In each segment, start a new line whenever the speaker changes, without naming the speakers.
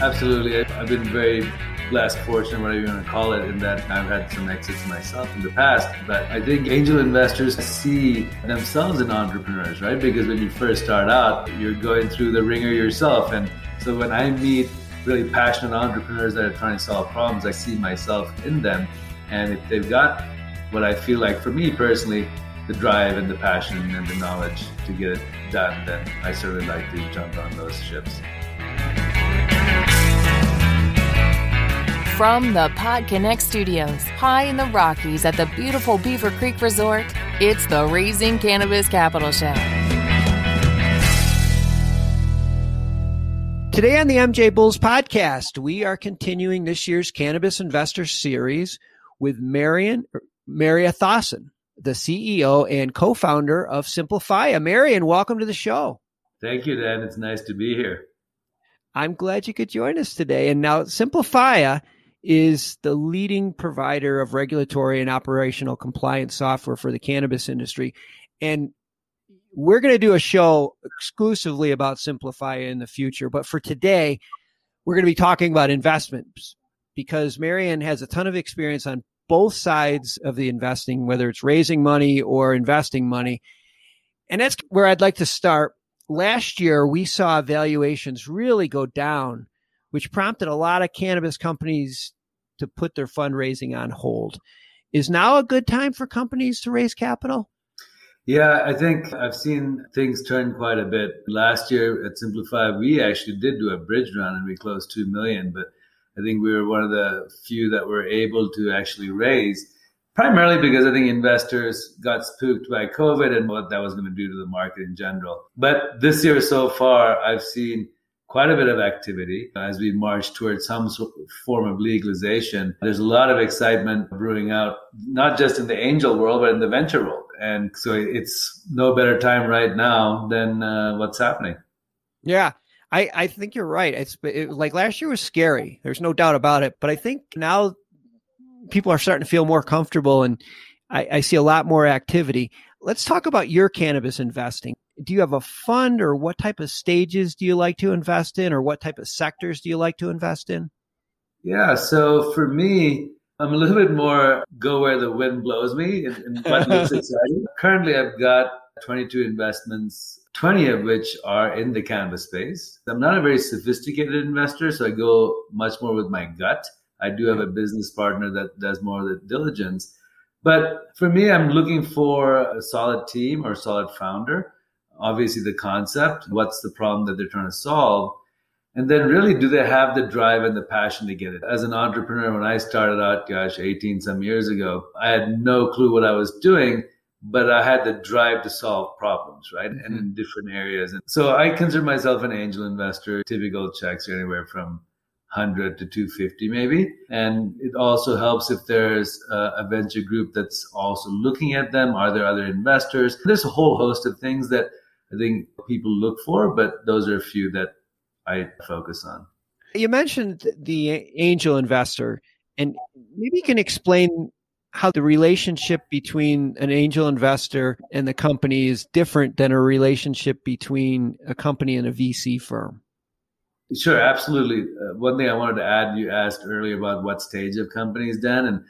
Absolutely. I've been very blessed, fortunate, whatever you want to call it, in that I've had some exits myself in the past. But I think angel investors see themselves in entrepreneurs, right? Because when you first start out, you're going through the wringer yourself. And so when I meet really passionate entrepreneurs that are trying to solve problems, I see myself in them. And if they've got what I feel like for me personally, the drive and the passion and the knowledge to get it done, then I certainly like to jump on those ships.
From the Pod Connect studios, high in the Rockies at the beautiful Beaver Creek Resort, it's the Raising Cannabis Capital Show.
Today on the MJ Bulls podcast, we are continuing this year's Cannabis Investor Series with Marion er, Mariathasan, the CEO and co-founder of Simplifya. Marion, welcome to the show.
Thank you, Dan. It's nice to be here.
I'm glad you could join us today. And now Simplifya is the leading provider of regulatory and operational compliance software for the cannabis industry. And we're going to do a show exclusively about Simplifya in the future. But for today, we're going to be talking about investments because Marion has a ton of experience on both sides of the investing, whether it's raising money or investing money. And that's where I'd like to start. Last year, we saw valuations really go down, which prompted a lot of cannabis companies to put their fundraising on hold. Is now a good time for companies to raise capital?
Yeah, I think I've seen things turn quite a bit. Last year at Simplifya, we actually did do a bridge round and we closed 2 million, but I think we were one of the few that were able to actually raise, primarily because I think investors got spooked by COVID and what that was going to do to the market in general. But this year so far, I've seen quite a bit of activity as we march towards some form of legalization. There's a lot of excitement brewing out, not just in the angel world, but in the venture world. And so it's no better time right now than uh, what's happening.
Yeah. I, I think you're right. It's it, like last year was scary. There's no doubt about it. But I think now people are starting to feel more comfortable and I, I see a lot more activity. Let's talk about your cannabis investing do you have a fund or what type of stages do you like to invest in or what type of sectors do you like to invest in?
Yeah, so for me, I'm a little bit more go where the wind blows me and, and what looks exciting. Currently, I've got 22 investments, 20 of which are in the cannabis space. I'm not a very sophisticated investor, so I go much more with my gut. I do have a business partner that does more of the diligence. But for me, I'm looking for a solid team or a solid founder obviously the concept, what's the problem that they're trying to solve, and then really do they have the drive and the passion to get it. As an entrepreneur, when I started out, gosh, 18 some years ago, I had no clue what I was doing, but I had the drive to solve problems, right? Mm-hmm. And in different areas. And so I consider myself an angel investor. Typical checks are anywhere from 100 to 250 maybe and it also helps if there's a venture group that's also looking at them are there other investors there's a whole host of things that I think people look for, but those are a few that I focus on.
You mentioned the angel investor, and maybe you can explain how the relationship between an angel investor and the company is different than a relationship between a company and a VC firm.
Sure, absolutely. Uh, one thing I wanted to add, you asked earlier about what stage of companies, Dan, and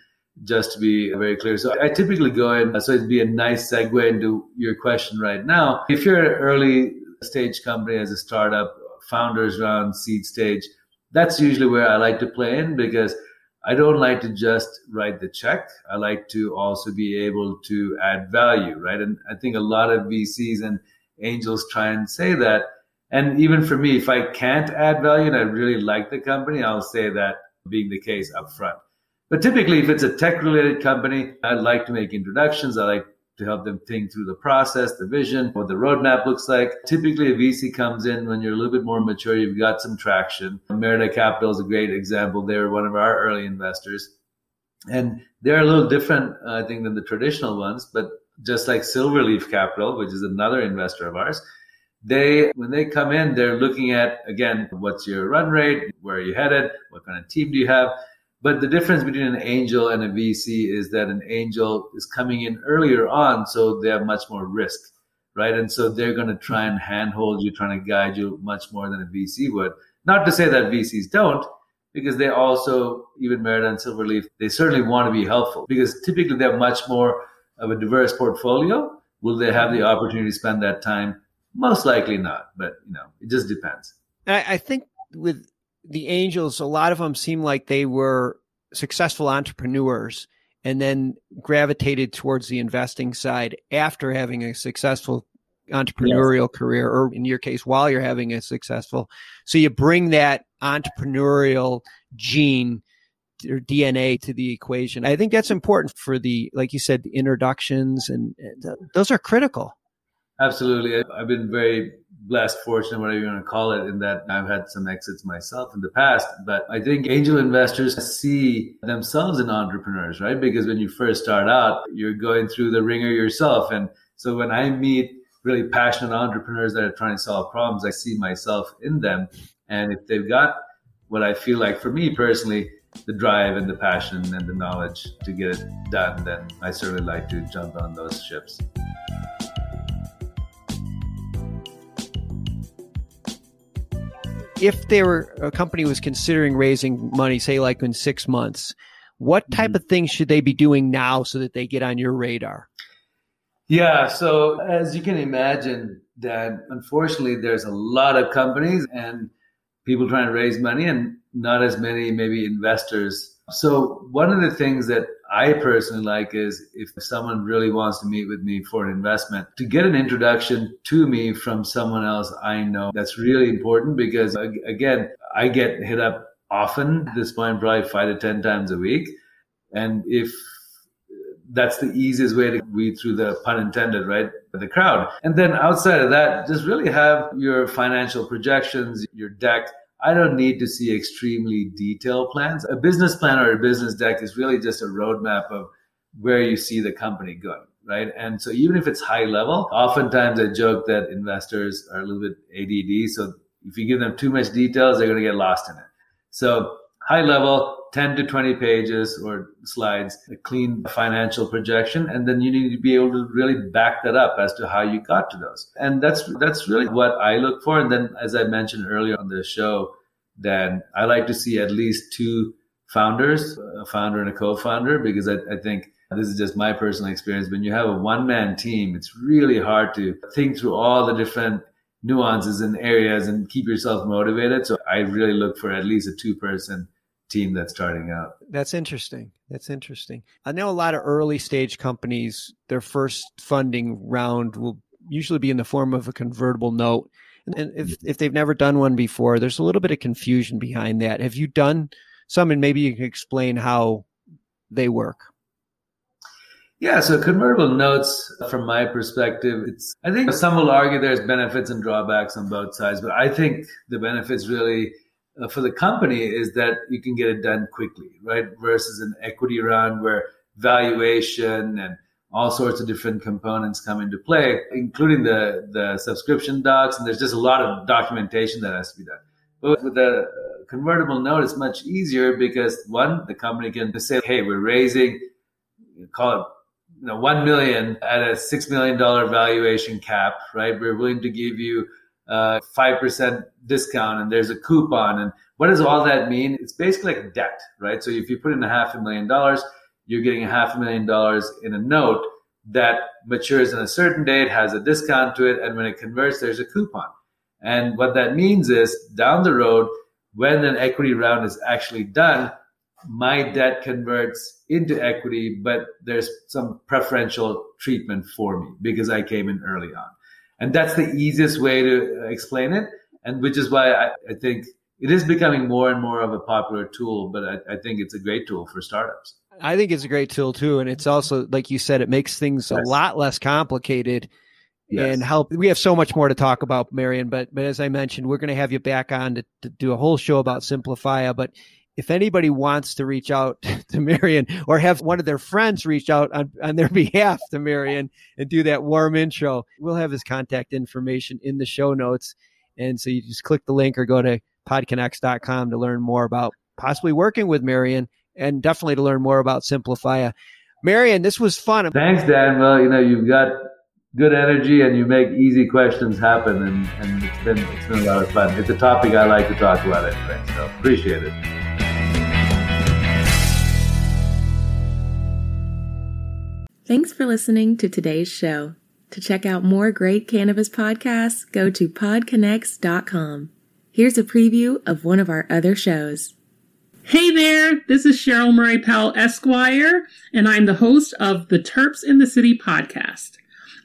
just to be very clear. So I typically go in, so it'd be a nice segue into your question right now. If you're an early stage company as a startup, founders round, seed stage, that's usually where I like to play in because I don't like to just write the check. I like to also be able to add value, right? And I think a lot of VCs and angels try and say that. And even for me, if I can't add value and I really like the company, I'll say that being the case up front. But typically, if it's a tech related company, I'd like to make introductions. I like to help them think through the process, the vision, what the roadmap looks like. Typically, a VC comes in when you're a little bit more mature, you've got some traction. Merida Capital is a great example. They were one of our early investors. And they're a little different, I think, than the traditional ones. But just like Silverleaf Capital, which is another investor of ours, they, when they come in, they're looking at, again, what's your run rate? Where are you headed? What kind of team do you have? But the difference between an angel and a VC is that an angel is coming in earlier on, so they have much more risk, right? And so they're going to try and handhold you, trying to guide you much more than a VC would. Not to say that VCs don't, because they also, even Merida and Silverleaf, they certainly want to be helpful because typically they have much more of a diverse portfolio. Will they have the opportunity to spend that time? Most likely not, but you know, it just depends.
I, I think with the angels, a lot of them seem like they were successful entrepreneurs and then gravitated towards the investing side after having a successful entrepreneurial yes. career, or in your case, while you're having a successful. So you bring that entrepreneurial gene or DNA to the equation. I think that's important for the, like you said, the introductions, and, and uh, those are critical.
Absolutely. I've been very blessed, fortunate, whatever you want to call it, in that I've had some exits myself in the past. But I think angel investors see themselves in entrepreneurs, right? Because when you first start out, you're going through the wringer yourself. And so when I meet really passionate entrepreneurs that are trying to solve problems, I see myself in them. And if they've got what I feel like for me personally, the drive and the passion and the knowledge to get it done, then I certainly like to jump on those ships.
If there were a company was considering raising money, say like in six months, what type mm-hmm. of things should they be doing now so that they get on your radar?
Yeah, so as you can imagine, that unfortunately there's a lot of companies and people trying to raise money and not as many maybe investors. So one of the things that I personally like is if someone really wants to meet with me for an investment, to get an introduction to me from someone else I know. That's really important because, again, I get hit up often, at this point, probably five to 10 times a week. And if that's the easiest way to weed through the pun intended, right? The crowd. And then outside of that, just really have your financial projections, your deck I don't need to see extremely detailed plans. A business plan or a business deck is really just a roadmap of where you see the company going, right? And so even if it's high level, oftentimes I joke that investors are a little bit ADD. So if you give them too much details, they're going to get lost in it. So high level, 10 to 20 pages or slides, a clean financial projection. And then you need to be able to really back that up as to how you got to those. And that's, that's really what I look for. And then, as I mentioned earlier on the show, then I like to see at least two founders, a founder and a co-founder, because I, I think this is just my personal experience. When you have a one man team, it's really hard to think through all the different nuances and areas and keep yourself motivated. So I really look for at least a two person team that's starting out.
That's interesting. That's interesting. I know a lot of early stage companies, their first funding round will usually be in the form of a convertible note. And if, mm-hmm. if they've never done one before, there's a little bit of confusion behind that. Have you done some? And maybe you can explain how they work.
Yeah, so convertible notes, from my perspective, it's, I think some will argue there's benefits and drawbacks on both sides, but I think the benefits really uh, for the company is that you can get it done quickly, right? Versus an equity round where valuation and all sorts of different components come into play, including the, the subscription docs. And there's just a lot of documentation that has to be done. But with the uh, convertible note, it's much easier because one, the company can just say, Hey, we're raising, call it, you know, 1 million at a $6 million valuation cap, right? We're willing to give you uh, 5% discount and there's a coupon. And what does all that mean? It's basically like debt, right? So if you put in a half a million dollars, you're getting a half a million dollars in a note that matures on a certain date, it has a discount to it, and when it converts, there's a coupon. And what that means is down the road, when an equity round is actually done, my debt converts into equity, but there's some preferential treatment for me because I came in early on. And that's the easiest way to uh, explain it. And which is why I, I think it is becoming more and more of a popular tool, but I, I, think it's a great tool for startups.
I think it's a great tool too. And it's also, like you said, it makes things yes. a lot less complicated yes. and help. We have so much more to talk about, Marion, but, but as I mentioned, we're going to have you back on to, to do a whole show about Simplifya. But if anybody wants to reach out to Marion or have one of their friends reach out on, on their behalf to Marion and do that warm intro, we'll have his contact information in the show notes. And so you just click the link or go to podconnects.com to learn more about possibly working with Marion and definitely to learn more about Simplifya. Marion, this was fun.
Thanks, Dan. Well, you know, you've got good energy and you make easy questions happen and, and it's been it's been a lot of fun. It's a topic I like to talk about anyway, so appreciate it.
Thanks for listening to today's show. To check out more great cannabis podcasts, go to podconnects.com. Here's a preview of one of our other shows.
Hey there, this is Cheryl Murray Powell Esquire, and I'm the host of the Terps in the City podcast.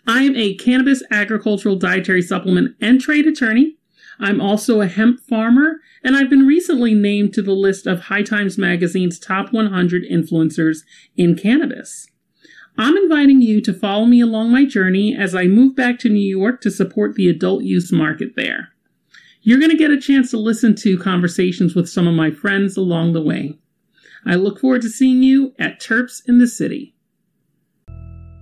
I am a cannabis agricultural dietary supplement and trade attorney. I'm also a hemp farmer, and I've been recently named to the list of High Times Magazine's top 100 influencers in cannabis. I'm inviting you to follow me along my journey as I move back to New York to support the adult use market there. You're going to get a chance to listen to conversations with some of my friends along the way. I look forward to seeing you at Terps in the City.